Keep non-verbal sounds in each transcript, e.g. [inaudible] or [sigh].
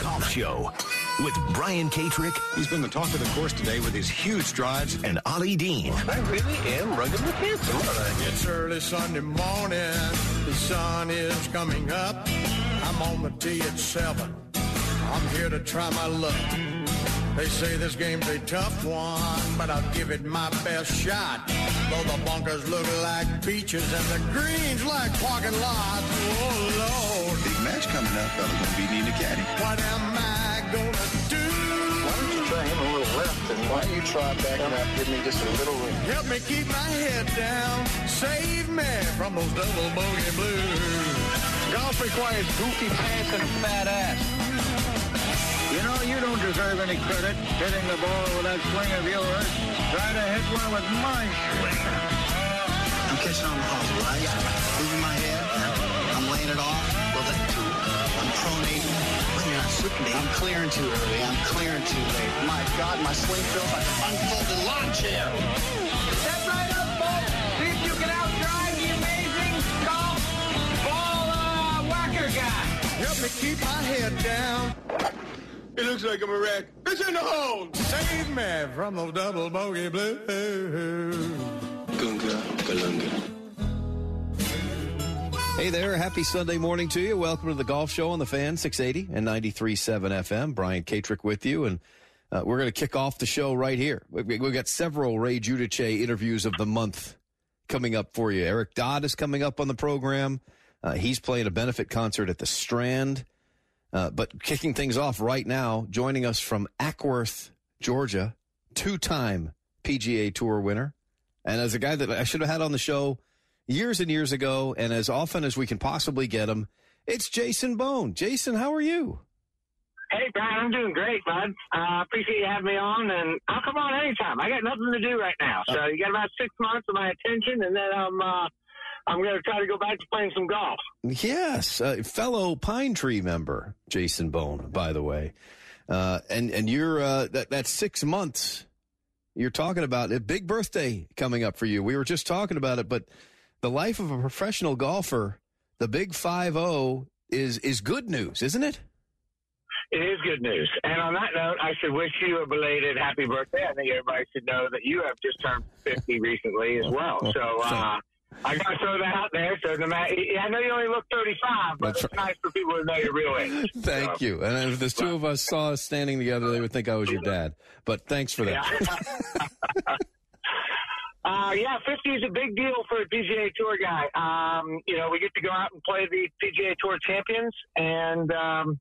Golf Show with Brian Katrek. He's been the talk of the course today with his huge strides. And Ollie Dean. I really am ruggedly handsome, It's early Sunday morning. The sun is coming up. I'm on the tee at 7. I'm here to try my luck. They say this game's a tough one, but I'll give it my best shot. Though the bunkers look like beaches and the greens like parking lots. Oh, Lord. Big match coming up. Fella's gonna be needing a caddy. What am I gonna do? Why don't you try him a little left and why don't you try backing up, give me just a little room. Help me keep my head down. Save me from those double bogey blues. Golf requires goofy pants and a fat ass. You know, you don't deserve any credit hitting the ball with that swing of yours. Try to hit one with my swing. I'm catching on the hustle, right? Moving my head. I'm laying it off. Well, that too. I'm pronating. When you're not slipping, I'm clearing too early. I'm clearing too late. My God, my swing feels like an unfolded lawn chair. Step right up, folks. See if you can outdrive the amazing golf ball uh, whacker guy. Help me keep my head down. It looks like I'm a wreck. It's in the hole. Save me from the double bogey blue. Gunga, galunga. Hey there, happy Sunday morning to you. Welcome to the Golf Show on the Fan 680 and 93.7 FM. Brian Katrek with you, and uh, we're going to kick off the show right here. We, we, we've got several Ray Giudice interviews of the month coming up for you. Eric Dodd is coming up on the program. Uh, he's playing a benefit concert at the Strand. Uh, but kicking things off right now, joining us from Acworth, Georgia, two-time PGA Tour winner, and as a guy that I should have had on the show years and years ago, and as often as we can possibly get him, it's Jason Bohn. Jason, how are you? Hey, Brian, I'm doing great, bud. Uh, appreciate you having me on, and I'll come on anytime. I got nothing to do right now, so you got about six months of my attention, and then I'm uh, I'm going to try to go back to playing some golf. Yes, uh, fellow Pinetree member Jason Bohn, by the way, uh, and and you're uh, that that six months you're talking about a big birthday coming up for you. We were just talking about it, but the life of a professional golfer, the big five zero is is good news, isn't it? It is good news. And on that note, I should wish you a belated happy birthday. I think everybody should know that you have just turned 50 recently as well. So, uh, I got to throw that out there. So, no matter, I know you only look 35, but That's it's nice for people to know your real age. [laughs] Thank So, you. And if the two of us saw us standing together, they would think I was your dad. But thanks for that. Yeah. [laughs] Uh, yeah, 50 is a big deal for a PGA Tour guy. Um, you know, we get to go out and play the PGA Tour champions, and um,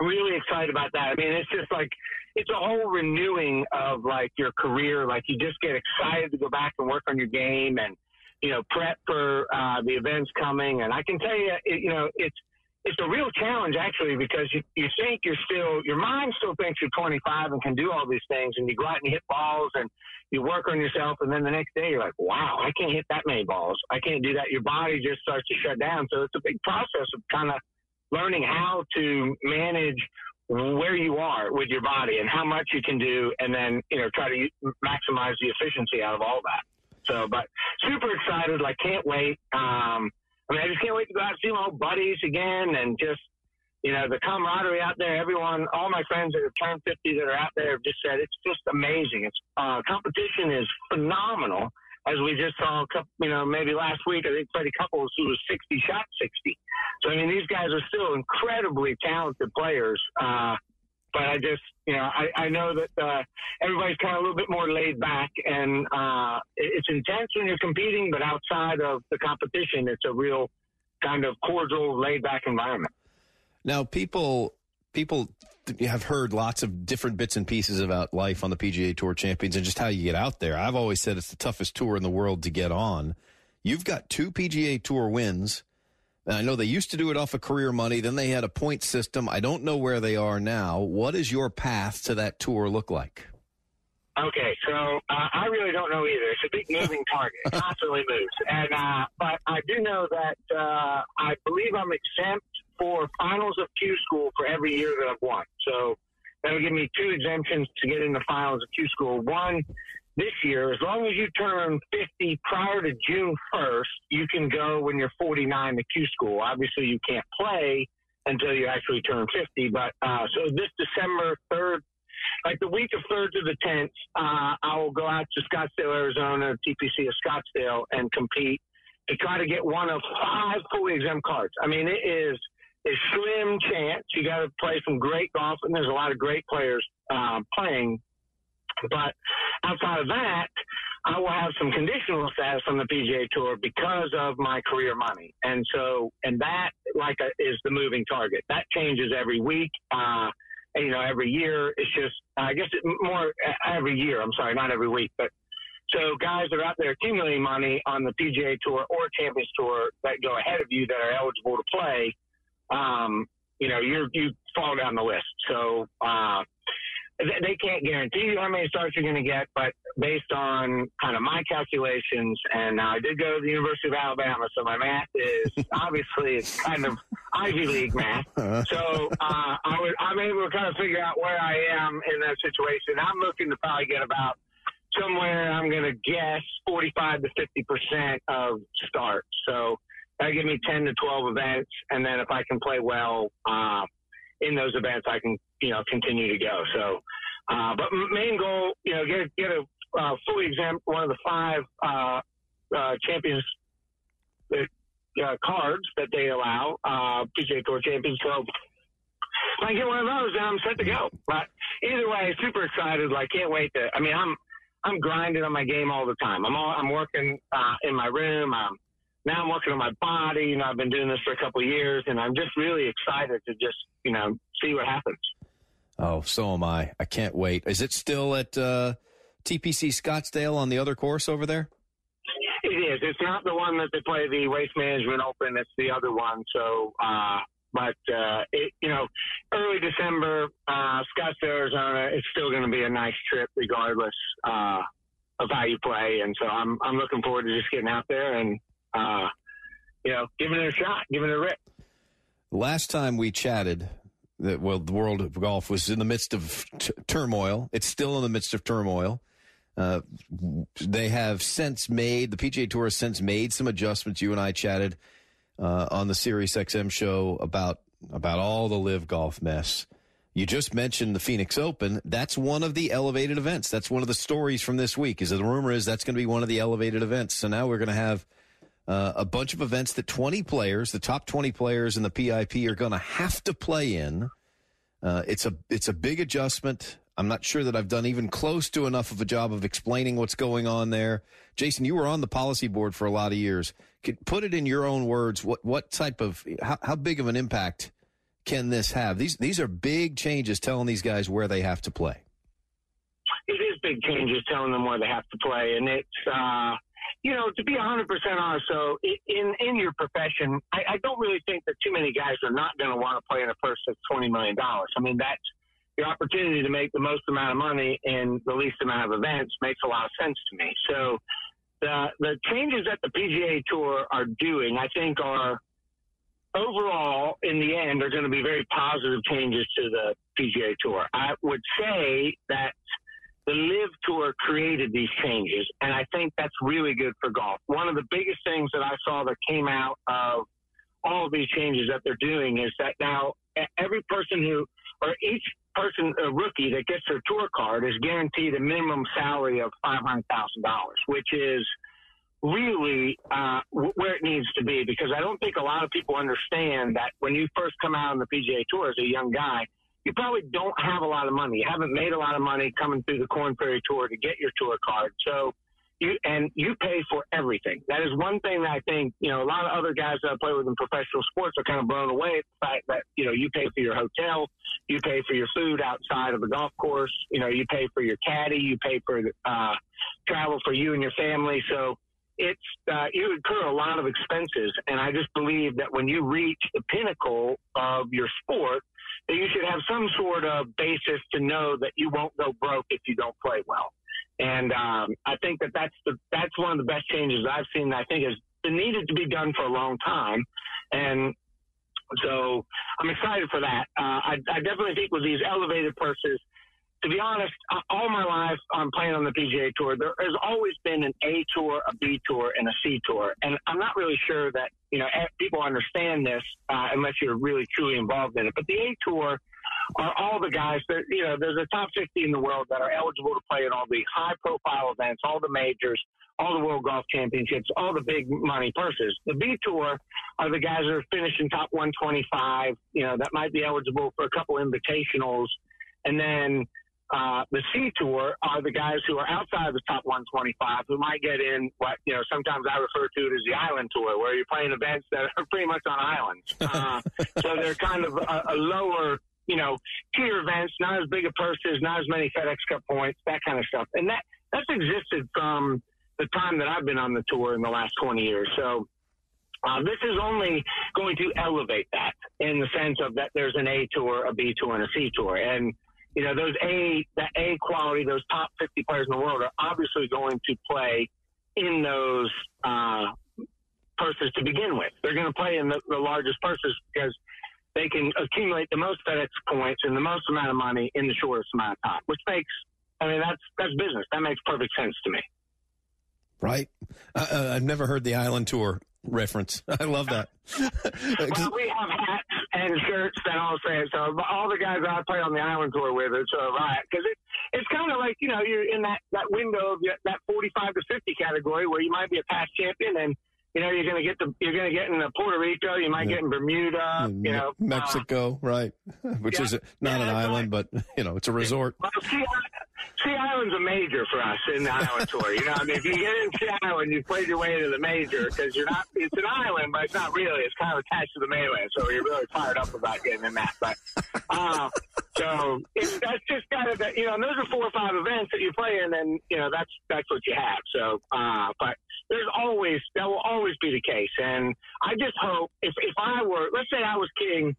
really excited about that. I mean, it's just like it's a whole renewing of like your career. Like you just get excited to go back and work on your game, and you know, prep for uh, the events coming. And I can tell you, it, you know, it's it's a real challenge actually because you, you think you're still your mind still thinks you're 25 and can do all these things. And you go out and hit balls and you work on yourself. And then the next day you're like wow I can't hit that many balls. I can't do that. Your body just starts to shut down. So it's a big process of kind of learning how to manage where you are with your body and how much you can do. And then you know try to maximize the efficiency out of all that so but super excited like can't wait um I mean, I just can't wait to go out and see my old buddies again and just, you know, the camaraderie out there. Everyone, all my friends that have turned 50 that are out there have just said it's just amazing. It's, uh, competition is phenomenal. As we just saw a couple, you know, maybe last week, I think Freddie Couples, who was 60, shot 60. So, I mean, these guys are still incredibly talented players. Uh, but I just, you know, I, I know that uh, everybody's kind of a little bit more laid back, and uh, it's intense when you're competing, but outside of the competition, it's a real kind of cordial, laid back environment. Now, people people have heard lots of different bits and pieces about life on the PGA Tour Champions and just how you get out there. I've always said it's the toughest tour in the world to get on. You've got two PGA Tour wins, I know they used to do it off of career money. Then they had a point system. I don't know where they are now. What does your path to that tour look like? Okay, so uh, I really don't know either. It's a big moving [laughs] target. It constantly moves. And uh, but I do know that uh, I believe I'm exempt for finals of Q school for every year that I've won. So that'll give me two exemptions to get into finals of Q school. One this year, as long as you turn 50 prior to June 1st, you can go when you're 49 to Q school. Obviously, you can't play until you actually turn 50. But uh, so this December 3rd, like the week of 3rd to the 10th, uh, I will go out to Scottsdale, Arizona, TPC of Scottsdale, and compete to try to get one of five fully exempt cards. I mean, it is a slim chance. You got to play some great golf, and there's a lot of great players uh, playing but outside of that, I will have some conditional status on the PGA Tour because of my career money, and so and that like a, is the moving target. That changes every week. Uh, you know, every year. It's just I guess it more every year. I'm sorry, not every week, but so guys that are out there accumulating money on the PGA Tour or Champions Tour that go ahead of you that are eligible to play, um, you know, you you fall down the list. So uh, they can't guarantee you how many starts you're going to get, but based on kind of my calculations, and I did go to the University of Alabama, so my math is [laughs] obviously it's kind of Ivy League math. Uh-huh. So uh, I was, I'm able to kind of figure out where I am in that situation. I'm looking to probably get about somewhere. I'm going to guess 45 to 50 percent of starts. So that give me 10 to 12 events, and then if I can play well. Uh, in those events, I can you know continue to go. So, uh, but main goal, you know, get get a uh, fully exempt one of the five uh, uh, champions uh, cards that they allow, uh, PGA Tour champions. So if I get one of those, then I'm set to go. But either way, super excited. Like, can't wait to. I mean, I'm I'm grinding on my game all the time. I'm all, I'm working uh, in my room. I'm now I'm working on my body. You know, I've been doing this for a couple of years, and I'm just really excited to just you know see what happens. Oh, so am I. I can't wait. Is it still at uh, TPC Scottsdale on the other course over there? It is. It's not the one that they play the Waste Management Open. It's the other one. So, uh, but uh, it, you know, early December, uh, Scottsdale, Arizona. It's still going to be a nice trip, regardless uh, of how you play. And so, I'm I'm looking forward to just getting out there and uh, you know, giving it a shot, giving it a rip. Last time we chatted, that well, the world of golf was in the midst of t- turmoil. It's still in the midst of turmoil. Uh, they have since made the PGA Tour has since made some adjustments. You and I chatted uh, on the Sirius XM show about about all the live golf mess. You just mentioned the Phoenix Open. That's one of the elevated events. That's one of the stories from this week. Is that the rumor is that's going to be one of the elevated events. So now we're going to have uh, a bunch of events that 20 players, the top 20 players in the PIP, are going to have to play in. Uh, it's a it's a big adjustment. I'm not sure that I've done even close to enough of a job of explaining what's going on there. Jason, you were on the policy board for a lot of years. Could put it in your own words. What what type of how, how big of an impact can this have? These these are big changes. Telling these guys where they have to play. It is big changes telling them where they have to play, and it's. Uh, you know, to be 100% honest, so in in your profession, I, I don't really think that too many guys are not going to want to play in a purse that's $20 million. I mean, that's the opportunity to make the most amount of money in the least amount of events makes a lot of sense to me. So the the changes that the PGA Tour are doing, I think, are overall in the end are going to be very positive changes to the PGA Tour. I would say that the LIV Tour created these changes, and I think that's really good for golf. One of the biggest things that I saw that came out of all of these changes that they're doing is that now every person who, or each person, a rookie that gets their tour card is guaranteed a minimum salary of $500,000, which is really uh, where it needs to be because I don't think a lot of people understand that when you first come out on the PGA Tour as a young guy, you probably don't have a lot of money. You haven't made a lot of money coming through the Korn Ferry Tour to get your tour card. So you and you pay for everything. That is one thing that I think you know a lot of other guys that I play with in professional sports are kind of blown away at the fact that you know you pay for your hotel, you pay for your food outside of the golf course, you know you pay for your caddy, you pay for uh, travel for you and your family. So it's uh, you incur a lot of expenses, and I just believe that when you reach the pinnacle of your sport, that you should have some sort of basis to know that you won't go broke if you don't play well. And um, I think that that's the that's one of the best changes I've seen. I think has been needed to be done for a long time, and so I'm excited for that. Uh, I, I definitely think with these elevated purses, to be honest, all my life I'm playing on the PGA Tour. There has always been an A tour, a B tour, and a C tour, and I'm not really sure that you know people understand this uh, unless you're really truly involved in it. But the A tour are all the guys that you know. There's a top 50 in the world that are eligible to play in all the high-profile events, all the majors, all the World Golf Championships, all the big money purses. The B Tour are the guys that are finishing top 125. You know that might be eligible for a couple invitationals, and then uh, the C tour are the guys who are outside of the top 125 who might get in what, you know, sometimes I refer to it as the island tour, where you're playing events that are [laughs] pretty much on islands. Uh, [laughs] so they're kind of a, a lower, you know, tier events, not as big a purses, not as many FedEx Cup points, that kind of stuff. And that, that's existed from the time that I've been on the tour in the last 20 years. So, uh, this is only going to elevate that in the sense of that there's an A tour, a B tour, and a C tour. And you know, those A, the A quality, those top 50 players in the world are obviously going to play in those uh, purses to begin with. They're going to play in the, the largest purses because they can accumulate the most FedEx points and the most amount of money in the shortest amount of time, which makes, I mean, that's that's business. That makes perfect sense to me. Right. Uh, uh I've never heard the Island Tour reference. [laughs] I love that. [laughs] well, we have hats and shirts that all say. So all the guys I play on the island tour with, it's a riot because it, it's kind of like you know you're in that that window of that 45 to 50 category where you might be a past champion and you know, you're going to get the, you're going to get in Puerto Rico, you might yeah. get in Bermuda, you know, Mexico, uh, right? [laughs] Which yeah. is not yeah, an island, right. but [laughs] you know, it's a resort. Well, Sea, sea Island's a major for us in the island [laughs] tour. You know, I mean, if you get in Sea Island, you played your way to the major because you're not, it's an island, but it's not really. It's kind of attached to the mainland, so you're really fired up about getting in that. But, uh, so it's, that's just kind of, the, you know, and those are four or five events that you play in, and you know, that's that's what you have. So, uh, but there's always that will always be the case. And I just hope if if I were, let's say I was king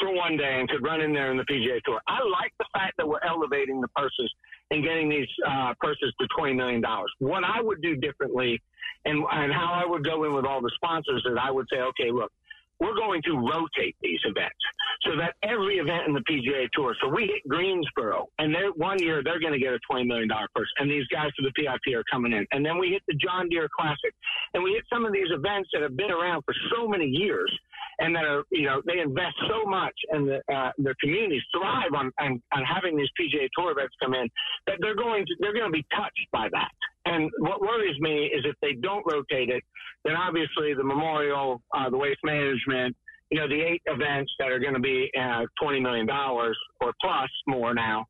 for one day and could run in there in the PGA Tour. I like the fact that we're elevating the purses and getting these uh, purses to twenty million dollars. What I would do differently, and and how I would go in with all the sponsors is I would say, okay, look, we're going to rotate these events so that every event in the PGA Tour. So we hit Greensboro, and they're one year they're going to get a twenty million dollar purse, and these guys for the PIP are coming in, and then we hit the John Deere Classic, and we hit some of these events that have been around for so many years, and that are you know they invest so much, and the, uh, their communities thrive on, on on having these PGA Tour events come in that they're going to they're going to be touched by that. And what worries me is if they don't rotate it, then obviously the memorial, uh, the waste management, you know, the eight events that are going to be uh, $20 million or plus more now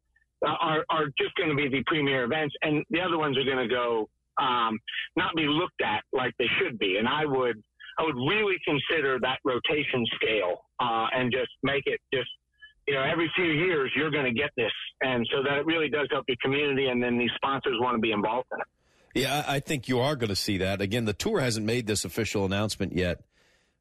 uh, are, are just going to be the premier events. And the other ones are going to go, um, not be looked at like they should be. And I would, I would really consider that rotation scale, uh, and just make it just, you know, every few years you're going to get this. And so that it really does help your community. And then these sponsors want to be involved in it. Yeah, I think you are going to see that. Again, the tour hasn't made this official announcement yet.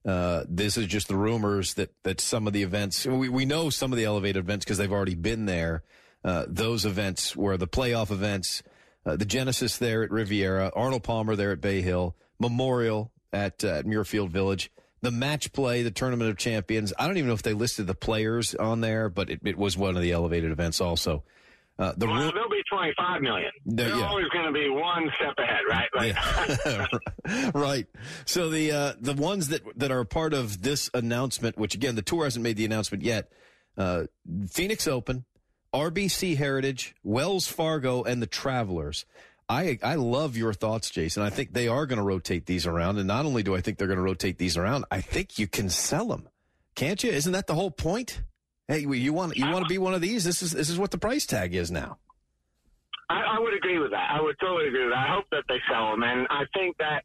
Uh, this is just the rumors that, that some of the events, we, we know some of the elevated events because they've already been there. Uh, those events were the playoff events, uh, the Genesis there at Riviera, Arnold Palmer there at Bay Hill, Memorial at, uh, at Muirfield Village, the match play, the Tournament of Champions. I don't even know if they listed the players on there, but it, it was one of the elevated events also. Uh, the well, there'll be 25 million. They're yeah. always going to be one step ahead, right? yeah. [laughs] right. So the uh, the ones that that are part of this announcement, which again the tour hasn't made the announcement yet, uh, Phoenix Open, RBC Heritage, Wells Fargo, and the Travelers. I I love your thoughts, Jason. I think they are going to rotate these around, and not only do I think they're going to rotate these around, I think you can sell them, can't you? Isn't that the whole point? Hey, you want you want to be one of these? This is this is what the price tag is now. I, I would agree with that. I would totally agree with that. I hope that they sell them, and I think that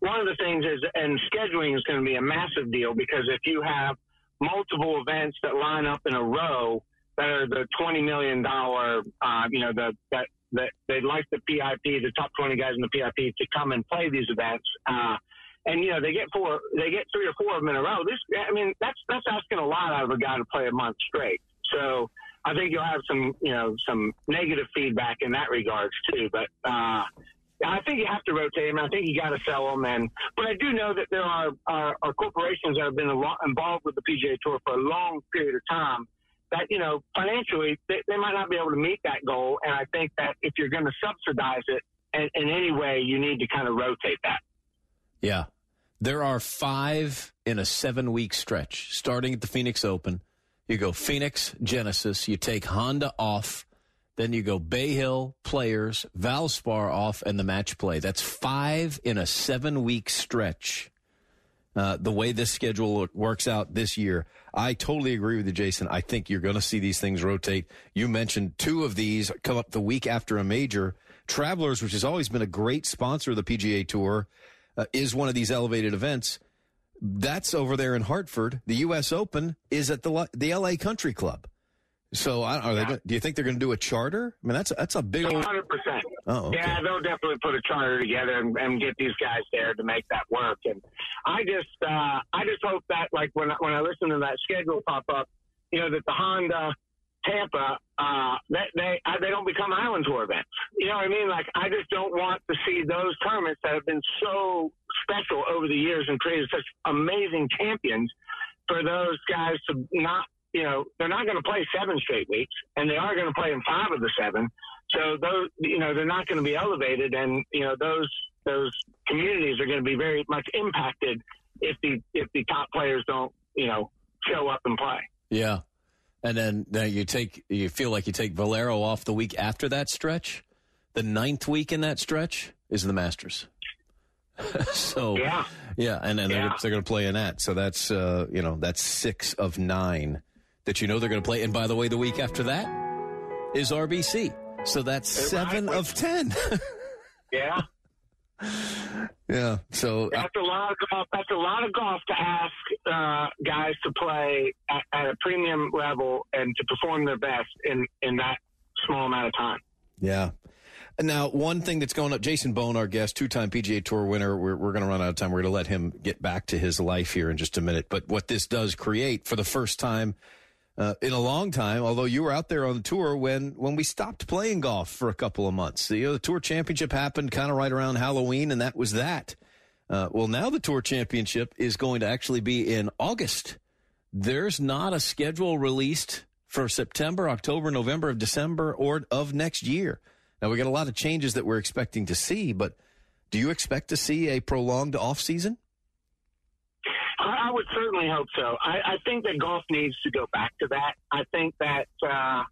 one of the things is, and scheduling is going to be a massive deal because if you have multiple events that line up in a row that are the twenty million dollar, uh, you know, the that that they'd like the PIP, the top 20 guys in the PIP, to come and play these events. Uh, and you know they get four, they get three or four of them in a row. This, I mean, that's that's asking a lot out of a guy to play a month straight. So I think you'll have some, you know, some negative feedback in that regards too. But uh, I think you have to rotate them. I think you got to sell them. And but I do know that there are, are, are corporations that have been involved with the PGA Tour for a long period of time. That you know, financially, they, they might not be able to meet that goal. And I think that if you're going to subsidize it in, in any way, you need to kind of rotate that. Yeah, there are five in a seven week stretch, starting at the Phoenix Open. You go Phoenix, Genesis, you take Honda off, then you go Bay Hill, Players, Valspar off, and the match play. That's five in a seven week stretch. Uh, the way this schedule works out this year, I totally agree with you, Jason. I think you're going to see these things rotate. You mentioned two of these come up the week after a major. Travelers, which has always been a great sponsor of the PGA Tour, uh, is one of these elevated events. That's over there in Hartford. The U.S. Open is at the the L.A. Country Club. So, are they? do you think they're going to do a charter? I mean, that's that's a big. Hundred percent. Oh, okay. yeah, they'll definitely put a charter together and, and, get these guys there to make that work. And I just, uh, I just hope that, like when when I listen to that schedule pop up, you know, that the Honda Tampa, uh, that they uh, they don't become Island Tour events. You know what I mean? Like I just don't want to see those tournaments that have been so special over the years and created such amazing champions for those guys to not. You know, they're not going to play seven straight weeks, and they are going to play in five of the seven. So those, you know, they're not going to be elevated, and you know those those communities are going to be very much impacted if the if the top players don't, you know, show up and play. Yeah, and then, then you take you feel like you take Valero off the week after that stretch. The ninth week in that stretch is the Masters. [laughs] so yeah, yeah, and then yeah. they're, they're going to play in that. So that's uh, you know that's six of nine that you know they're going to play. And by the way, the week after that is RBC. So that's seven of ten. [laughs] yeah. Yeah. So that's a lot of golf. That's a lot of golf to ask uh, guys to play at, at, a premium level and to perform their best in in that small amount of time. Yeah. Now, one thing that's going up, Jason Bohn, our guest, two-time PGA Tour winner. We're, we're going to run out of time. We're going to let him get back to his life here in just a minute. But what this does create for the first time uh, in a long time, although you were out there on the tour when, when we stopped playing golf for a couple of months. You know, the tour championship happened kind of right around Halloween, and that was that. Uh, well, now the tour championship is going to actually be in August. There's not a schedule released for September, October, November, of December, or of next year. Now we got a lot of changes that we're expecting to see, but do you expect to see a prolonged off season? I, I would certainly hope so. I, I think that golf needs to go back to that. I think that, uh,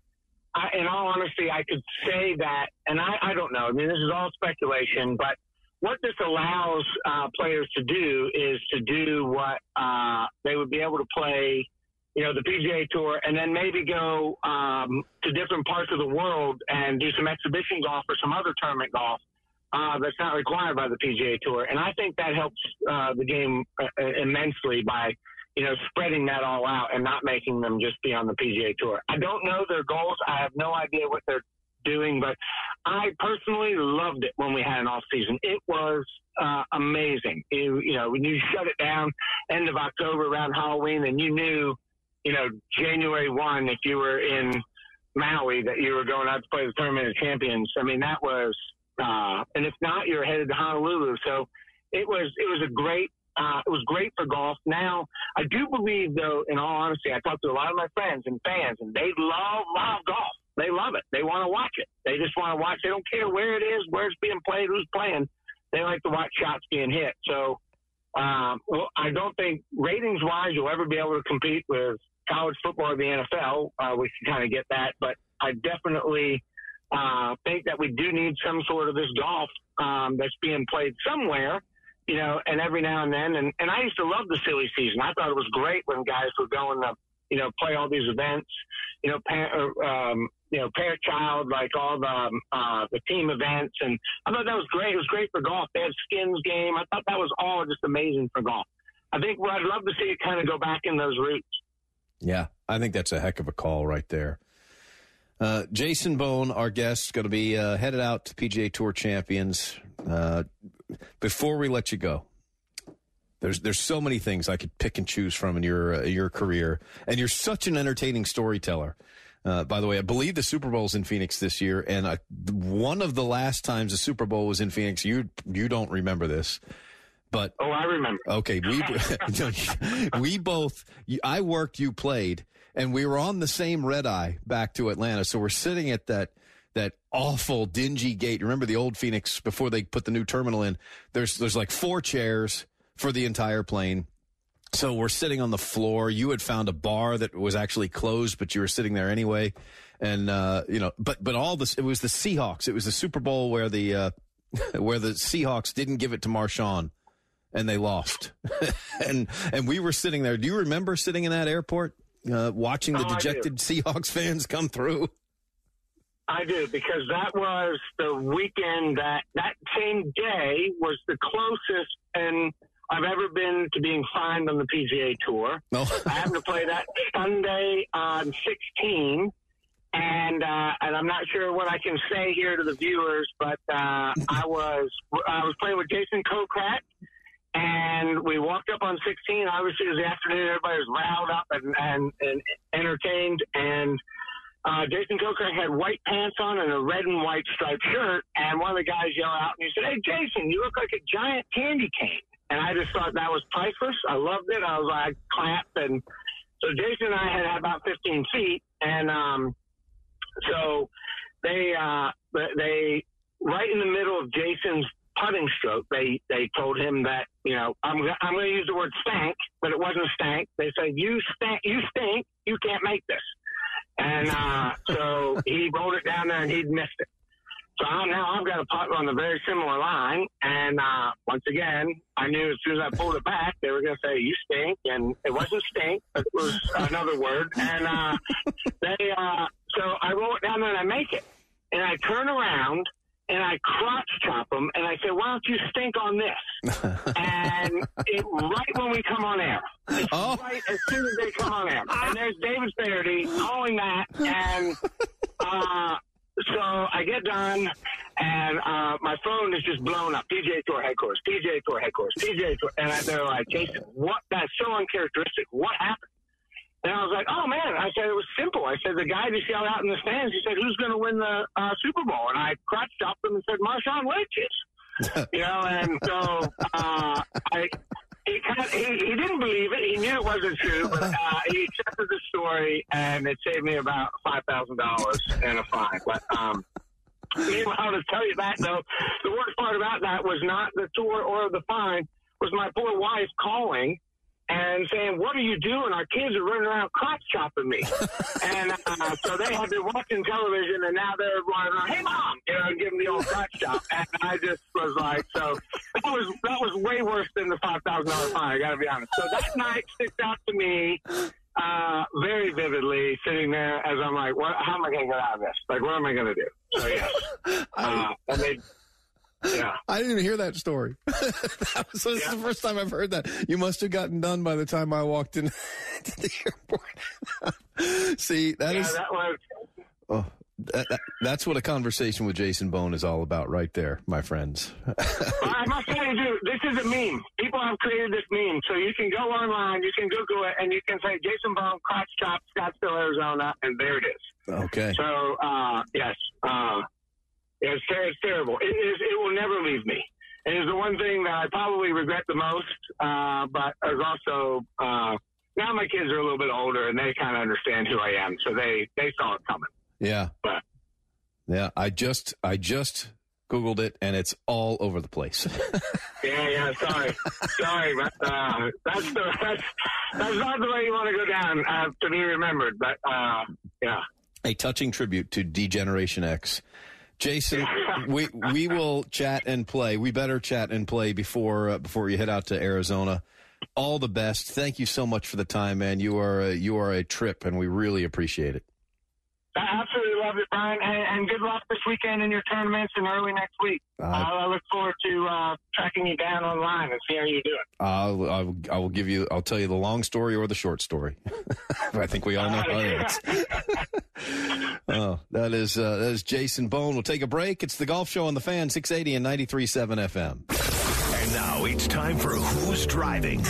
I, in all honesty, I could say that, and I, I don't know. I mean, this is all speculation, but what this allows uh, players to do is to do what uh, they would be able to play, you know, the PGA Tour, and then maybe go um, to different parts of the world and do some exhibition golf or some other tournament golf uh, that's not required by the PGA Tour. And I think that helps uh, the game uh, immensely by, you know, spreading that all out and not making them just be on the PGA Tour. I don't know their goals. I have no idea what they're doing, but I personally loved it when we had an off season. It was uh, amazing. You, you know, when you shut it down end of October around Halloween, and you knew, you know, January one if you were in Maui that you were going out to play the tournament of champions. I mean, that was uh, and if not, you're headed to Honolulu. So it was it was a great uh, it was great for golf. Now I do believe, though, in all honesty, I talked to a lot of my friends and fans, and they love love golf. They love it. They want to watch it. They just want to watch. They don't care where it is, where it's being played, who's playing. They like to watch shots being hit. So um, well, I don't think ratings wise you'll ever be able to compete with college football or the NFL. Uh, we can kind of get that, but I definitely uh, think that we do need some sort of this golf um, that's being played somewhere, you know, and every now and then. And, and I used to love the silly season. I thought it was great when guys were going to, you know, play all these events, you know, par- um, you know, pair child, like all the um, uh, the team events, and I thought that was great. It was great for golf. They had skins game. I thought that was all just amazing for golf. I think what I'd love to see it kind of go back in those roots. Yeah, I think that's a heck of a call right there. Uh, Jason Bohn, our guest, going to be uh, headed out to PGA Tour Champions. Uh, before we let you go, there's there's so many things I could pick and choose from in your uh, your career, and you're such an entertaining storyteller. Uh, by the way, I believe the Super Bowl's in Phoenix this year, and I, one of the last times the Super Bowl was in Phoenix, you you don't remember this, but oh, I remember. Okay, we [laughs] [laughs] we both. I worked, you played, and we were on the same red eye back to Atlanta. So we're sitting at that that awful dingy gate. Remember the old Phoenix before they put the new terminal in? There's there's like four chairs for the entire plane. So we're sitting on the floor. You had found a bar that was actually closed, but you were sitting there anyway. And uh, you know, but but all this it was the Seahawks. It was the Super Bowl where the uh, [laughs] where the Seahawks didn't give it to Marshawn and they lost. [laughs] and and we were sitting there. Do you remember sitting in that airport uh, watching the Oh, dejected Seahawks fans come through? I do because that was the weekend that that same day was the closest and I've ever been to being fined on the PGA Tour. No. I happened to play that Sunday on 16, and uh, and I'm not sure what I can say here to the viewers, but uh, I was I was playing with Jason Kokrak, and we walked up on 16. Obviously, it was the afternoon. Everybody was riled up and and, and entertained, and uh, Jason Kokrak had white pants on and a red and white striped shirt, and one of the guys yelled out and he said, "Hey, Jason, you look like a giant candy cane." And I just thought that was priceless. I loved it. I was like, clapped, and so Jason and I had about 15 feet, and um, so they uh, they right in the middle of Jason's putting stroke, they they told him that you know I'm I'm going to use the word stank, but it wasn't stank. They said you stank, you stink, you can't make this. And uh, so [laughs] he rolled it down there and he'd missed it. So I'm- now I've got a putt on a very similar line. And uh, once again, I knew as soon as I pulled it back, they were going to say, you stink. And it wasn't stink, it was another word. And uh, they, uh, so I roll it down there and I make it. And I turn around and I crotch chop them and I say, why don't you stink on this? [laughs] and it, right when we come on air, it's Oh. right as soon as they come on air. [laughs] And there's David Feherty calling that. And uh, so I get done, and uh, my phone is just blown up. PJ Tour headquarters, PJ Tour headquarters, PJ Tour. And I, they're like, Jason, what? That's so uncharacteristic. What happened? And I was like, oh man, I said it was simple. I said the guy just yelled out in the stands. He said, who's going to win the uh, Super Bowl? And I crotch chopped him and said, Marshawn Lynch is. [laughs] you know, and so uh, I. He, kind of, he he didn't believe it. He knew it wasn't true, but uh, he accepted the story, and it saved me about five thousand dollars and a fine. But um, meanwhile, to tell you that though, the worst part about that was not the tour or the fine. Was my poor wife calling and saying, "What are you doing? Our kids are running around crotch chopping me." [laughs] and uh, so they had been watching television, and now they're running around, "Hey, mom!" You know, giving the old crotch chop. And I just was like, so that was that was way worse than the five thousand dollar fine. I got to be honest. So that night sticks out to me uh, very vividly, sitting there as I'm like, what, "How am I going to get out of this? Like, what am I going to do?" So yes, [laughs] uh, and they. Yeah. [laughs] I didn't even hear that story. [laughs] that was, this is the first time I've heard that. You must have gotten done by the time I walked in [laughs] to the airport. See, that yeah, is that was oh, that, that- that's what a conversation with Jason Bohn is all about, right there, my friends. I must tell you, dude, this is a meme. People have created this meme, so you can go online, you can Google it, and you can say Jason Bohn, crotch chop, Scottsdale, Arizona, and there it is. okay. So, uh, yes, uh, it's, ter- it's terrible. It is. It will never leave me. It is the one thing that I probably regret the most. Uh, but is also uh, now my kids are a little bit older and they kind of understand who I am, so they they saw it coming. Yeah. But Yeah. I just I just Googled it and it's all over the place. [laughs] yeah, yeah. Sorry, sorry, but uh, that's the that's that's not the way you want to go down uh, to be remembered. But uh, yeah. a touching tribute to D-Generation X. Jason, we we will chat and play. We better chat and play before uh, before you head out to Arizona. All the best. Thank you so much for the time, man. You are a, you are a trip, and we really appreciate it. I absolutely love it, Brian, and, and good luck this weekend in your tournaments and early next week. Uh, I look forward to uh, tracking you down online and seeing how you do it. I'll, I'll I will give you. I'll tell you the long story or the short story. [laughs] I think we all know how it ends. [laughs] oh, that That is uh, that is Jason Bohn. We'll take a break. It's the Golf Show on the Fan, 680 and 93.7 FM. And now it's time for Who's Driving?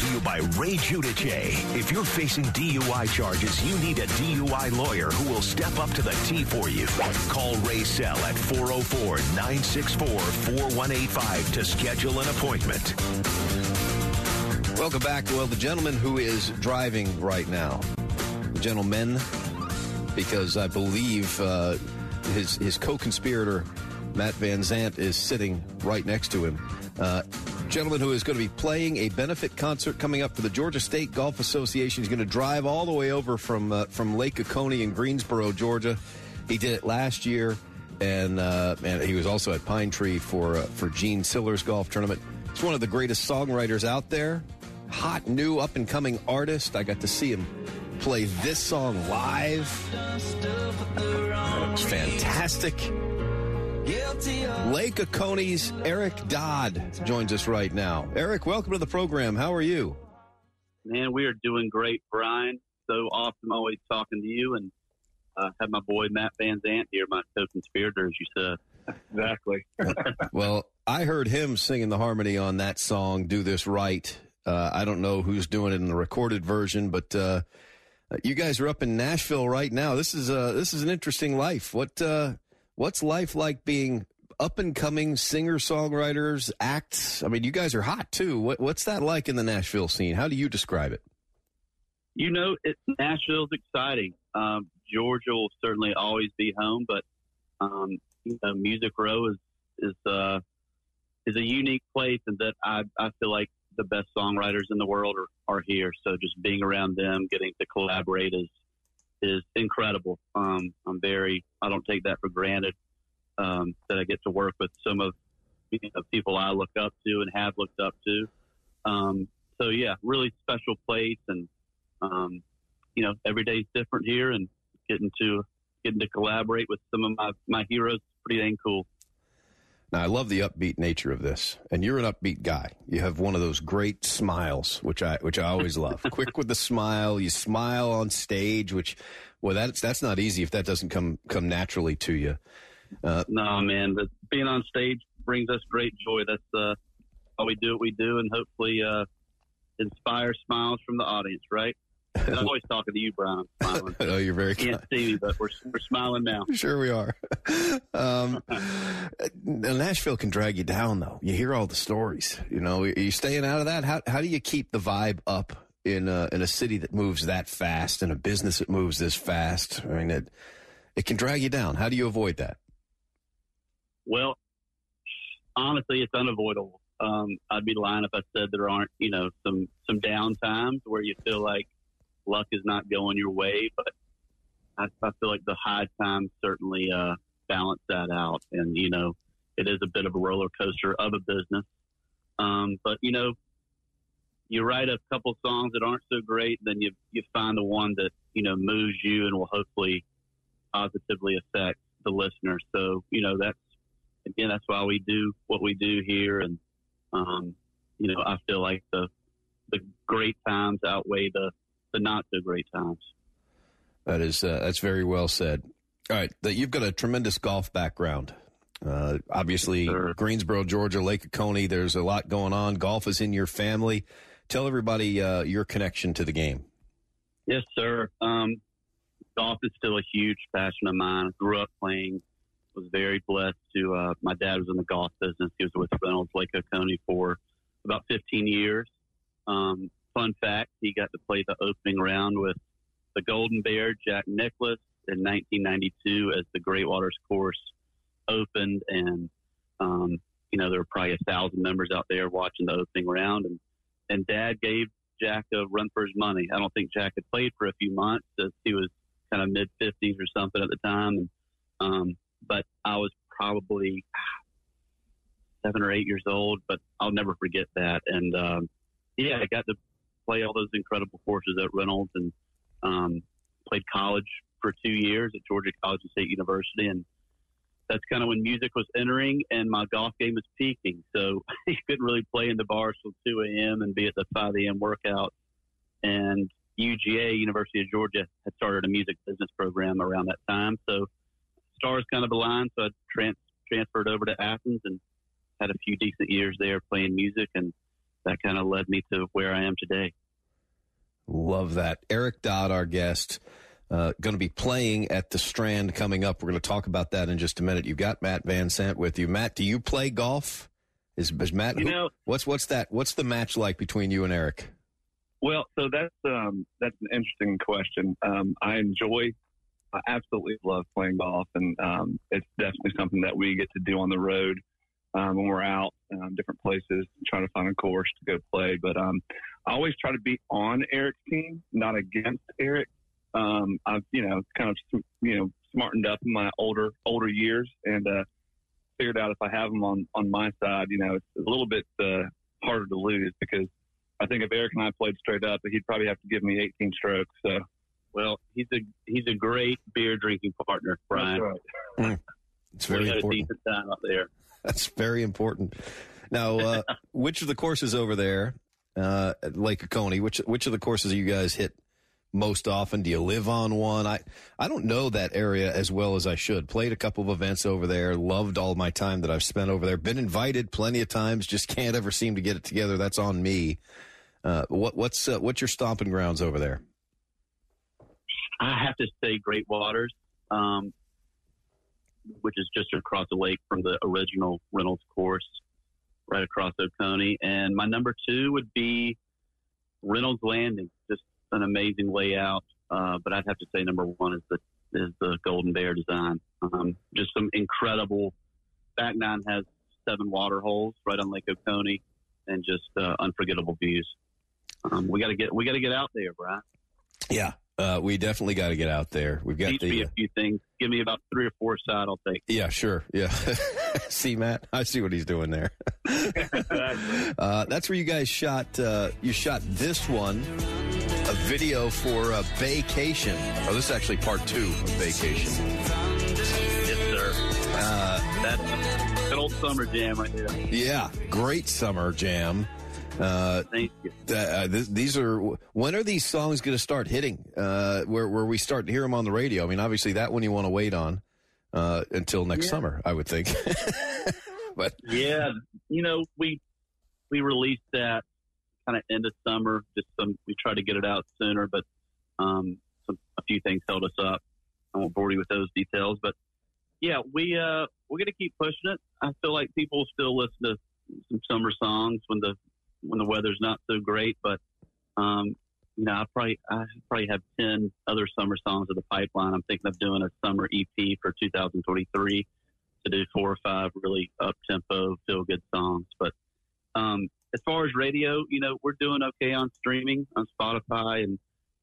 To you by Ray Giudice. If you're facing DUI charges, you need a DUI lawyer who will step up to the T for you. Call Ray Sell at 404 964 4185 to schedule an appointment. Welcome back. Well, the gentleman who is driving right now, gentlemen, because I believe uh, his his co-conspirator Matt Van Zant is sitting right next to him. Uh, gentleman who is going to be playing a benefit concert coming up for the Georgia State Golf Association. He's going to drive all the way over from uh, from Lake Oconee in Greensboro, Georgia. He did it last year, and uh, and he was also at Pinetree for uh, for Gene Siller's golf tournament. He's one of the greatest songwriters out there. Hot new up and coming artist. I got to see him play this song live. It was fantastic. Lake Oconee's Eric Dodd joins us right now. Eric, welcome to the program. How are you? Man, we are doing great, Brian. So awesome always talking to you and uh, have my boy Matt Van Zant here, my co-conspirator, as you said. Exactly. [laughs] well, I heard him singing the harmony on that song, Do This Right. Uh, I don't know who's doing it in the recorded version, but uh, you guys are up in Nashville right now. This is uh, this is an interesting life. What uh, what's life like being up and coming singer songwriters, acts? I mean, you guys are hot too. What, what's that like in the Nashville scene? How do you describe it? You know, it, Nashville's exciting. Um, Georgia will certainly always be home, but um, you know, Music Row is is uh, is a unique place, and that I I feel like the best songwriters in the world are, are here. So just being around them, getting to collaborate is is incredible. Um, I'm very I don't take that for granted um, that I get to work with some of you know, people I look up to and have looked up to. Um, so yeah, really special place, and um, you know every day's different here, and getting to getting to collaborate with some of my my heroes pretty dang cool. Now, I love the upbeat nature of this, and you're an upbeat guy. You have one of those great smiles, which I which I always love. [laughs] Quick with the smile, you smile on stage, which well, that's that's not easy if that doesn't come come naturally to you. Uh, no, man, but being on stage brings us great joy. That's uh, how we do what we do, and hopefully uh, inspire smiles from the audience, right? I'm always talking to you, Brian. [laughs] Oh, you're very you can't see me, but we're we're smiling now. [laughs] Sure, we are. [laughs] Um, Nashville can drag you down, though. You hear all the stories. You know, are you staying out of that? How how do you keep the vibe up in a, in a city that moves that fast and a business that moves this fast? I mean, it it can drag you down. How do you avoid that? Well, honestly, it's unavoidable. Um, I'd be lying if I said there aren't, you know, some some down times where you feel like luck is not going your way, but I, I feel like the high times certainly uh, balance that out. And you know, it is a bit of a roller coaster of a business. Um, but you know, you write a couple songs that aren't so great, then you you find the one that you know moves you and will hopefully positively affect the listener. So you know that's again, that's why we do what we do here. And, um, you know, I feel like the, the great times outweigh the, the not so great times. That is, uh, that's very well said. All right. That you've got a tremendous golf background. Uh, obviously, sure. Greensboro, Georgia, Lake Oconee, there's a lot going on. Golf is in your family. Tell everybody uh, your connection to the game. Yes, sir. Um, golf is still a huge passion of mine. I grew up playing was very blessed to. Uh, my dad was in the golf business. He was with Reynolds Lake Oconee for about 15 years. Um, fun fact: he got to play the opening round with the Golden Bear, Jack Nicklaus, in 1992 as the Great Waters course opened, and um, you know there were probably a thousand members out there watching the opening round, and and Dad gave Jack a run for his money. I don't think Jack had played for a few months he was kind of mid 50s or something at the time, and um, but I was probably seven or eight years old, but I'll never forget that. And um, yeah, I got to play all those incredible courses at Reynolds and um, played college for two years at Georgia College and State University. And that's kind of when music was entering and my golf game was peaking. So [laughs] you couldn't really play in the bars till 2 a.m. and be at the 5 a.m. workout. And UGA, University of Georgia, had started a music business program around that time. So stars kind of aligned. So I trans- transferred over to Athens and had a few decent years there playing music, and that kind of led me to where I am today. Love that. Eric Dodd, our guest, uh, going to be playing at the Strand coming up. We're going to talk about that in just a minute. You've got Matt Van Sant with you. Matt, do you play golf? Is, is Matt? You who- know- what's what's that? What's the match like between you and Eric? Well, so that's um, that's an interesting question. Um, I enjoy, I absolutely love playing golf, and um, it's definitely something that we get to do on the road um, when we're out, um, different places, trying to find a course to go play. But um, I always try to be on Eric's team, not against Eric. Um, I've you know kind of you know smartened up in my older older years, and uh, figured out if I have him on on my side, you know, it's a little bit uh, harder to lose because I think if Eric and I played straight up, he'd probably have to give me 18 strokes. So, well, he's a he's a great beer drinking partner, Brian. It's very we very had important. a decent time out there. [laughs] That's very important. Now, uh, [laughs] which of the courses over there uh, at Lake Oconee? Which which of the courses you guys hit most often? Do you live on one? I I don't know that area as well as I should. Played a couple of events over there. Loved all my time that I've spent over there. Been invited plenty of times. Just can't ever seem to get it together. That's on me. Uh, what what's uh, what's your stomping grounds over there? I have to say Great Waters, um, which is just across the lake from the original Reynolds course, right across Oconee. And my number two would be Reynolds Landing. Just an amazing layout. Uh, but I'd have to say number one is the is the Golden Bear design. Um, just some incredible. Back nine has seven water holes right on Lake Oconee, and just uh, unforgettable views. Um, we got to get we got to get out there, Brian. Yeah, uh, we definitely got to get out there. We've got Teach the me a few things. Give me about three or four side. I'll take. Yeah, sure. Yeah. [laughs] see, Matt, I see what he's doing there. [laughs] uh, that's where you guys shot. Uh, you shot this one, a video for a Vacation. Oh, this is actually part two of Vacation. Yes, sir. Uh, That's good old summer jam right there. yeah, great summer jam. Uh, Thank you. uh, th- these are when are these songs going to start hitting? Uh, where where we start to hear them on the radio? I mean, obviously that one you want to wait on uh, until next Yeah. summer, I would think. [laughs] but Yeah, you know we we released that kind of end of summer. Just some we tried to get it out sooner, but um, some a few things held us up. I won't bore you with those details, but yeah, we uh we're gonna keep pushing it. I feel like people still listen to some summer songs when the when the weather's not so great, but um, you know, I probably I probably have ten other summer songs in the pipeline. I'm thinking of doing a summer EP for 2023 to do four or five really up tempo, feel good songs. But um, as far as radio, you know, we're doing okay on streaming on Spotify and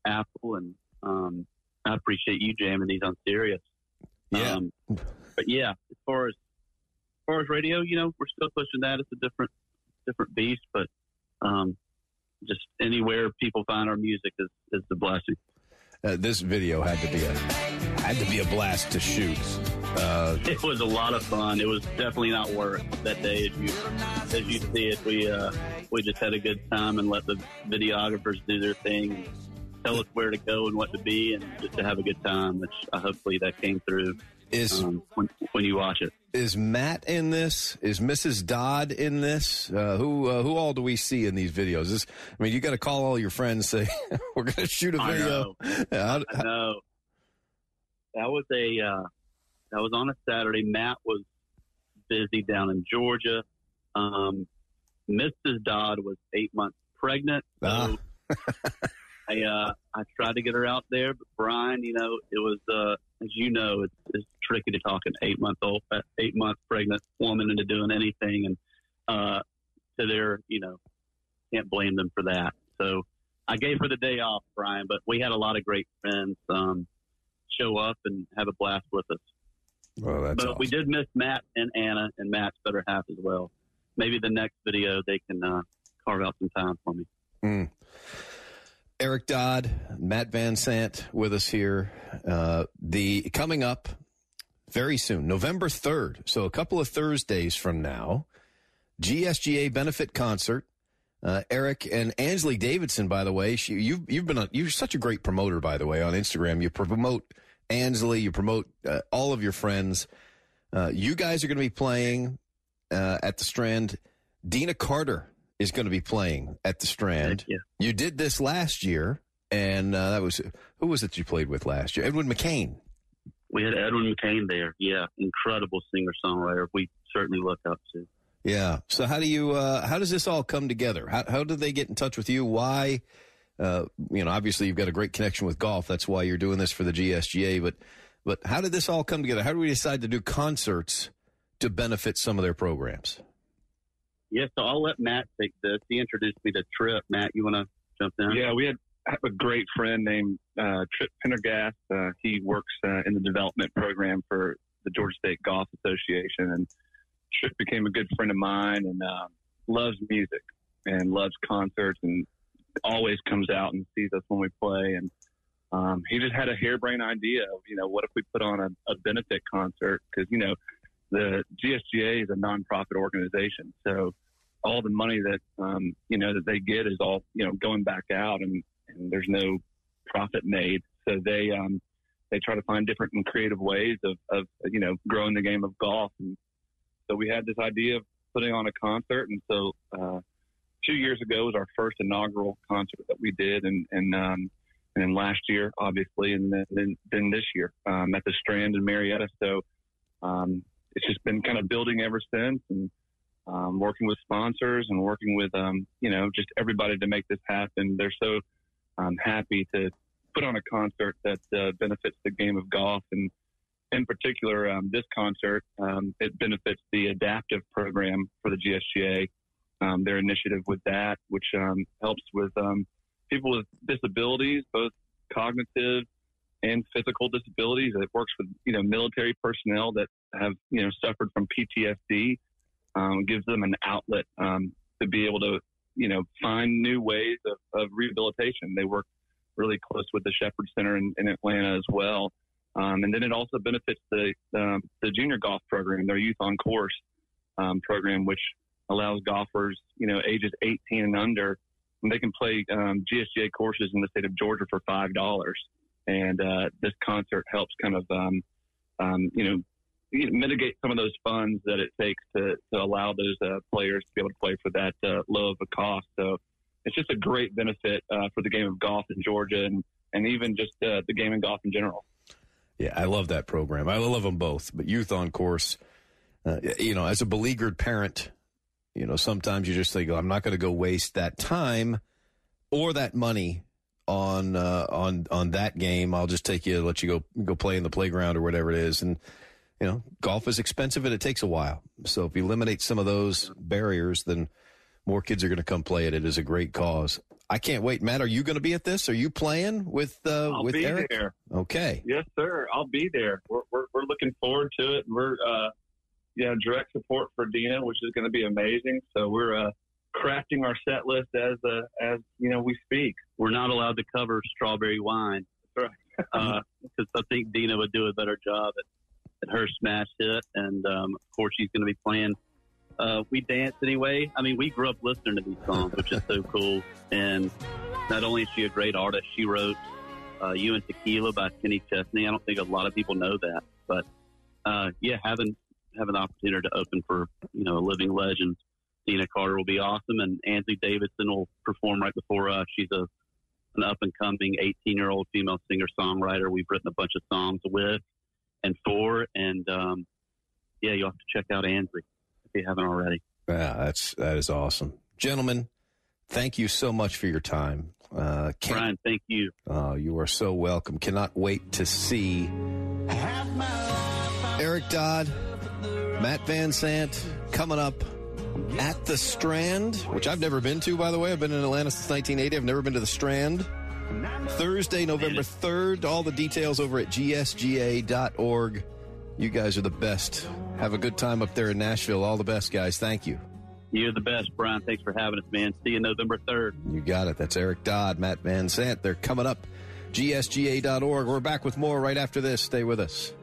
Apple, and um, I appreciate you jamming these on Sirius. Yeah. Um, but yeah, as far as as far as radio, you know, we're still pushing that. It's a different different beast, but um, just anywhere people find our music is is the blessing. uh, this video had to be a had to be a blast to shoot. Uh, It was a lot of fun. It was definitely not work that day as you as you see it. We uh, we just had a good time and let the videographers do their thing, and tell us where to go and what to be, and just to have a good time. Which uh, hopefully that came through is um, when when you watch it. Is Matt in this? Is Mrs. Dodd in this? Uh, who uh, who all do we see in these videos? This, I mean, you got to call all your friends. Say [laughs] we're going to shoot a video. know. How- I know. That was a uh, that was on a Saturday. Matt was busy down in Georgia. Um, Mrs. Dodd was eight months pregnant, so Ah. [laughs] I uh, I tried to get her out there. But Brian, you know, it was uh, as you know, it's, it's tricky to talk an eight month old, uh, eight month pregnant woman into doing anything, and uh, to their, you know, can't blame them for that. So I gave her the day off, Brian, but we had a lot of great friends um, show up and have a blast with us. Well, that's but we did miss Matt and Anna and Matt's better half as well. Maybe the next video they can uh, carve out some time for me. Mm. Eric Dodd, Matt Van Sant with us here. Uh, the coming up very soon, November third. So a couple of Thursdays from now, GSGA benefit concert Uh, Eric and Ansley Davidson, by the way, she, you've you've been you're such a great promoter, by the way, on Instagram. You promote Ansley, you promote uh, all of your friends. Uh, you guys are going to be playing uh, at the Strand. Deana Carter is going to be playing at the Strand. Yeah. You did this last year, and uh, that was who was it you played with last year? Edwin McCain. We had Edwin McCain there. Yeah, incredible singer songwriter. We certainly look up to. Yeah. So how do you uh, how does this all come together? How how did they get in touch with you? Why? Uh, you know, obviously you've got a great connection with golf. That's why you're doing this for the GSGA. But but how did this all come together? How do we decide to do concerts to benefit some of their programs? Yeah, so I'll let Matt take this. He introduced me to Trip. Matt, you want to jump in? Yeah, we had a great friend named uh, Trip Pendergast. Uh, he works uh, in the development program for the Georgia State Golf Association, and Trip became a good friend of mine and uh, loves music and loves concerts and always comes out and sees us when we play. And um, he just had a harebrained idea of, you know, what if we put on a, a benefit concert? Because, you know, the GSGA is a nonprofit organization. So all the money that, um, you know, that they get is all, you know, going back out and, and there's no profit made. So they, um, they try to find different and creative ways of, of, you know, growing the game of golf. And so we had this idea of putting on a concert. And so, uh, two years ago was our first inaugural concert that we did. And, and, um, and then last year, obviously, and then, then, this year, um, at the Strand in Marietta. So, um, it's just been kind of building ever since and, um, working with sponsors and working with, um, you know, just everybody to make this happen. They're so, um, happy to put on a concert that, uh, benefits the game of golf and, in particular, um, this concert, um, it benefits the adaptive program for the GSGA, um, their initiative with that, which um, helps with um, people with disabilities, both cognitive and physical disabilities. It works with you know military personnel that have you know suffered from PTSD, um, gives them an outlet um, to be able to you know find new ways of, of rehabilitation. They work really close with the Shepherd Center in, in Atlanta as well. Um, and then it also benefits the um, the junior golf program, their youth on course um, program, which allows golfers, you know, ages 18 and under, and they can play um, GSGA courses in the state of Georgia for five dollars. And uh, this concert helps kind of, um, um, you know, mitigate some of those funds that it takes to, to allow those uh, players to be able to play for that uh, low of a cost. So it's just a great benefit uh, for the game of golf in Georgia and, and even just uh, the game of golf in general. Yeah, I love that program. I love them both. But youth on course, uh, you know, as a beleaguered parent, you know, sometimes you just think, oh, I'm not going to go waste that time or that money on uh, on on that game. I'll just take you, let you go go play in the playground or whatever it is. And you know, golf is expensive and it takes a while. So if you eliminate some of those barriers, then more kids are going to come play it. It is a great cause. I can't wait, Matt. Are you going to be at this? Are you playing with uh, I'll with be Eric? there. Okay. Yes, sir. I'll be there. We're, we're, we're looking forward to it. We're, uh, yeah, direct support for Deana, which is going to be amazing. So we're, uh, crafting our set list as, uh, as, you know, we speak. We're not allowed to cover strawberry wine. Because I think Deana would do a better job at, at her smash hit. And, um, of course, she's going to be playing uh, we dance anyway. I mean, we grew up listening to these songs, which is so cool. And not only is she a great artist, she wrote uh, "You and Tequila" by Kenny Chesney. I don't think a lot of people know that, but uh, yeah, having having the opportunity to open for you know a living legend, Deana Carter will be awesome, and Ansley Davidson will perform right before us. She's a an up and coming 18 year old female singer songwriter. We've written a bunch of songs with and for, and um, yeah, you'll have to check out Ansley if you haven't already. Yeah, that's that is awesome, gentlemen. Thank you so much for your time. Uh, Brian, thank you. Oh, you are so welcome. Cannot wait to see Eric Dodd, Matt Van Sant coming up at the Strand, which I've never been to, by the way. I've been in Atlanta since 1980. I've never been to the Strand. Thursday, November 3rd. All the details over at gsga.org. You guys are the best. Have a good time up there in Nashville. All the best, guys. Thank you. You're the best, Brian. Thanks for having us, man. See you November 3rd. You got it. That's Eric Dodd, Matt Van Sant. They're coming up. GSGA.org. We're back with more right after this. Stay with us.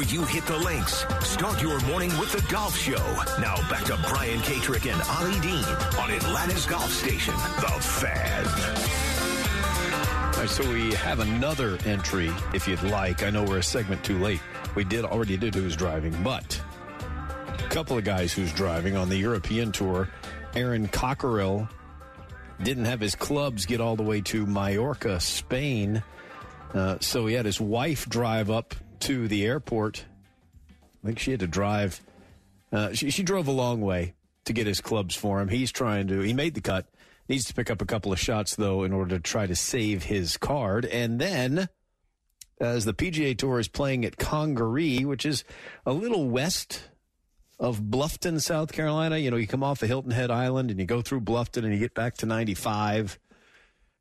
Before you hit the links. Start your morning with the Golf Show. Now back to Brian Katrek and Ollie Dean on Atlanta's Golf Station, The. All right, so we have another entry, if you'd like. I know we're a segment too late. We did already did who's driving, but a couple of guys who's driving on the European tour. Aaron Cockerill didn't have his clubs get all the way to Mallorca, Spain. Uh, so he had his wife drive up to the airport. I think she had to drive. Uh, she, she drove a long way to get his clubs for him. He's trying to. He made the cut. Needs to pick up a couple of shots though in order to try to save his card. And then, as the PGA Tour is playing at Congaree, which is a little west of Bluffton, South Carolina. You know, you come off of Hilton Head Island and you go through Bluffton and you get back to 95.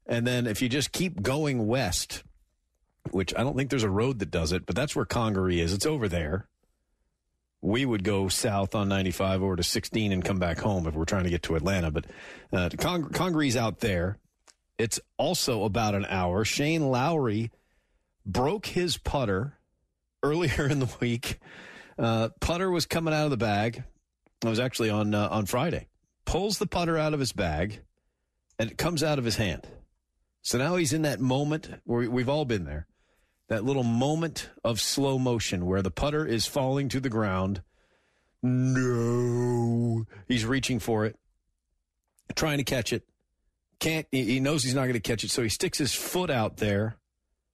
And then if you just keep going west, which I don't think there's a road that does it, but that's where Congaree is. It's over there. We would go south on 95 over to 16 and come back home if we're trying to get to Atlanta. But uh, Cong- Congaree's out there. It's also about an hour. Shane Lowry broke his putter earlier in the week. Uh, putter was coming out of the bag. It was actually on uh, on Friday. Pulls the putter out of his bag, and it comes out of his hand. So now he's in that moment where we've all been there. That little moment of slow motion where the putter is falling to the ground. No. He's reaching for it, trying to catch it. Can't, he knows he's not going to catch it. So he sticks his foot out there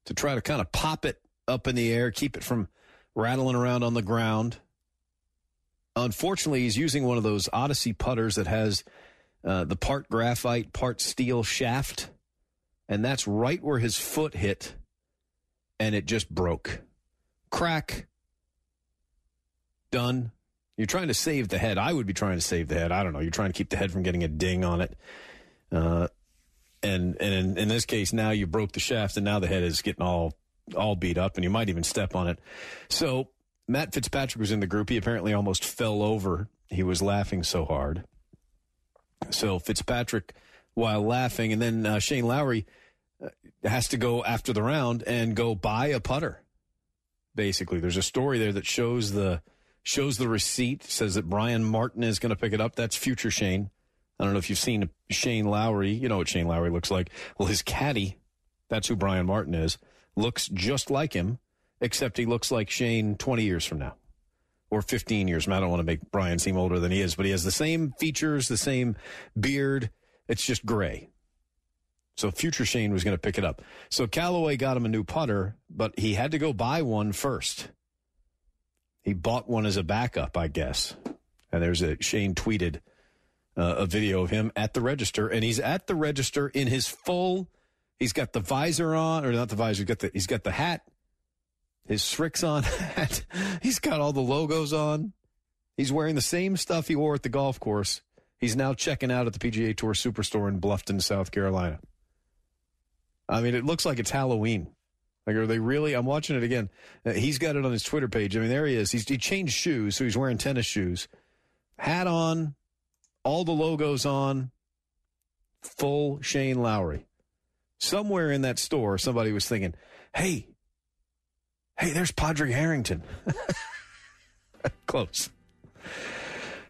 to try to kind of pop it up in the air, keep it from rattling around on the ground. Unfortunately, he's using one of those Odyssey putters that has uh, the part graphite, part steel shaft and that's right where his foot hit, and it just broke. Crack. Done. You're trying to save the head. I would be trying to save the head. I don't know. You're trying to keep the head from getting a ding on it. Uh, and and in, in this case, now you broke the shaft, and now the head is getting all all beat up, and you might even step on it. So Matt Fitzpatrick was in the group. He apparently almost fell over. He was laughing so hard. So Fitzpatrick while laughing. And then uh, Shane Lowry uh, has to go after the round and go buy a putter. Basically, there's a story there that shows the shows the receipt. Says that Brian Martin is going to pick it up. That's future Shane. I don't know if you've seen Shane Lowry. You know what Shane Lowry looks like. Well, his caddy, that's who Brian Martin is, looks just like him, except he looks like Shane 20 years from now or 15 years. I don't want to make Brian seem older than he is, but he has the same features, the same beard, it's just gray. So future Shane was going to pick it up. So Callaway got him a new putter, but he had to go buy one first. He bought one as a backup, I guess. And there's a Shane tweeted uh, a video of him at the register, and he's at the register in his full. He's got the visor on, or not the visor. He's got the he's got the hat, his Srixon [laughs] hat. he's got all the logos on. He's wearing the same stuff he wore at the golf course He's now checking out at the PGA Tour Superstore in Bluffton, South Carolina. I mean, it looks like it's Halloween. Like, are they really? I'm watching it again. Uh, he's got it on his Twitter page. I mean, there he is. He's, he changed shoes, so he's wearing tennis shoes, hat on, all the logos on, full Shane Lowry. Somewhere in that store, somebody was thinking, hey, hey, there's Padraig Harrington. [laughs] Close.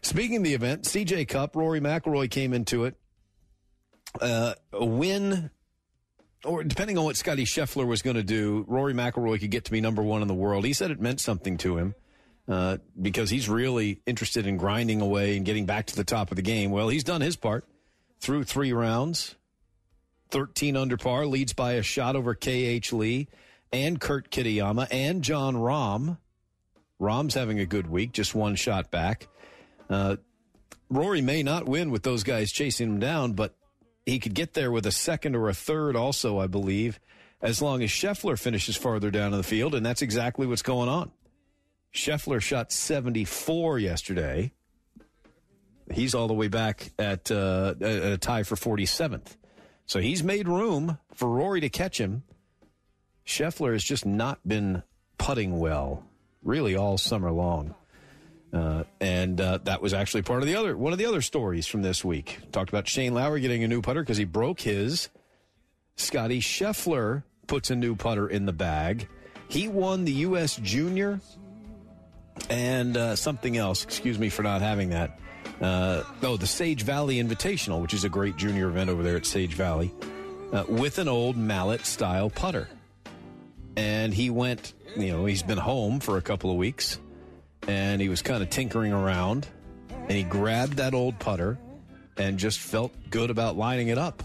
Speaking of the event, CJ Cup, Rory McIlroy came into it. Uh, a win, or depending on what Scottie Scheffler was going to do, Rory McIlroy could get to be number one in the world. He said it meant something to him uh, because he's really interested in grinding away and getting back to the top of the game. Well, he's done his part through three rounds. 13 under par, leads by a shot over KH Lee and Kurt Kitayama and Jon Rahm. Rahm's having a good week, just one shot back. Uh, Rory may not win with those guys chasing him down, but he could get there with a second or a third also, I believe, as long as Scheffler finishes farther down in the field, and that's exactly what's going on. Scheffler shot 74 yesterday. He's all the way back at, uh, at a tie for 47th. So he's made room for Rory to catch him. Scheffler has just not been putting well, really all summer long. Uh, and uh, that was actually part of the other one of the other stories from this week. Talked about Shane Lowry getting a new putter because he broke his. Scottie Scheffler puts a new putter in the bag. He won the U.S. Junior and uh, something else. Excuse me for not having that. Uh, oh, the Sage Valley Invitational, which is a great junior event over there at Sage Valley, uh, with an old mallet style putter. And he went, you know, he's been home for a couple of weeks and he was kind of tinkering around and he grabbed that old putter and just felt good about lining it up.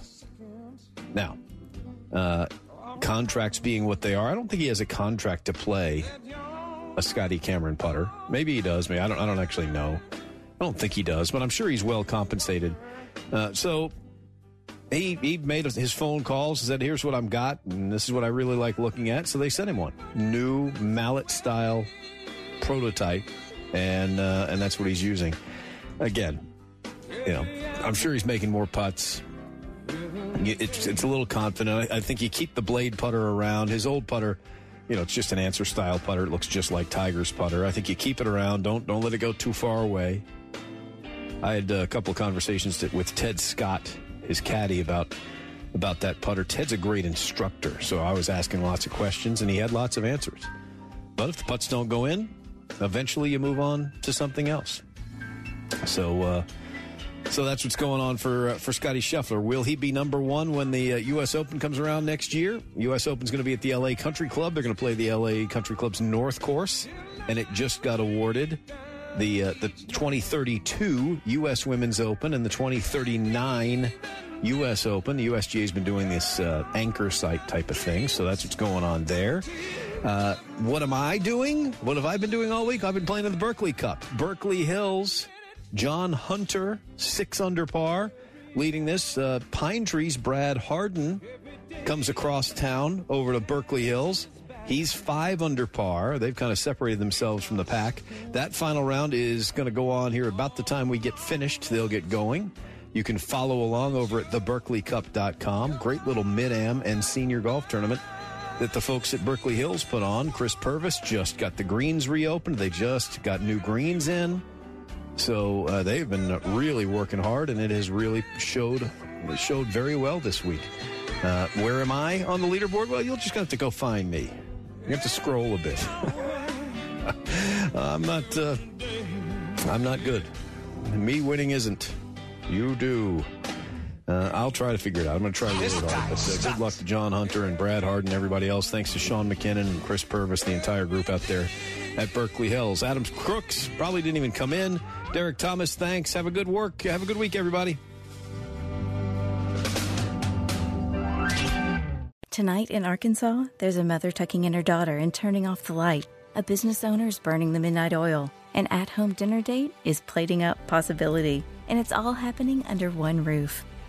Now, uh, contracts being what they are, I don't think he has a contract to play a Scotty Cameron putter. Maybe he does. Maybe I don't. I don't actually know. I don't think he does, but I'm sure he's well compensated. Uh, so he he made his phone calls. And said, "Here's what I've got, and this is what I really like looking at." So they sent him one new mallet style prototype, and uh, and that's what he's using. Again, you know, I'm sure he's making more putts. It's, it's a little confident. I, I think you keep the blade putter around. His old putter, you know, it's just an Anser style putter. It looks just like Tiger's putter. I think you keep it around. Don't don't let it go too far away. I had a couple of conversations with Ted Scott, his caddy, about about that putter. Ted's a great instructor, so I was asking lots of questions, and he had lots of answers. But if the putts don't go in, eventually you move on to something else. So, uh, so that's what's going on for uh, for Scottie Scheffler. Will he be number one when the uh, U.S. Open comes around next year? U.S. Open's going to be at the L.A. Country Club. They're going to play the L.A. Country Club's North Course, and it just got awarded the uh, the 2032 U.S. Women's Open and the 2039 U.S. Open. The USGA has been doing this uh, anchor site type of thing, so that's what's going on there. Uh, what am I doing? What have I been doing all week? I've been playing in the Berkeley Cup. Berkeley Hills, John Hunter, six under par, leading this. Uh, Pinetree's, Brad Harden comes across town over to Berkeley Hills. He's five under par. They've kind of separated themselves from the pack. That final round is going to go on here about the time we get finished. They'll get going. You can follow along over at theberkeleycup.com. Great little mid am and senior golf tournament that the folks at Berkeley Hills put on. Chris Purvis just got the greens reopened. They just got new greens in. So uh, they've been really working hard, and it has really showed showed very well this week. Uh, where am I on the leaderboard? Well, you'll just have to go find me. You have to scroll a bit. [laughs] I'm not. Uh, I'm not good. Me winning isn't. You do. Uh, I'll try to figure it out. I'm going to try really hard. But uh, good luck to John Hunter and Brad Harden, and everybody else. Thanks to Sean McKinnon and Chris Purvis, the entire group out there at Berkeley Hills. Adams Crooks probably didn't even come in. Derek Thomas, thanks. Have a good work. Have a good week, everybody. Tonight in Arkansas, there's a mother tucking in her daughter and turning off the light. A business owner is burning the midnight oil. An at home dinner date is plating up possibility. And it's all happening under one roof.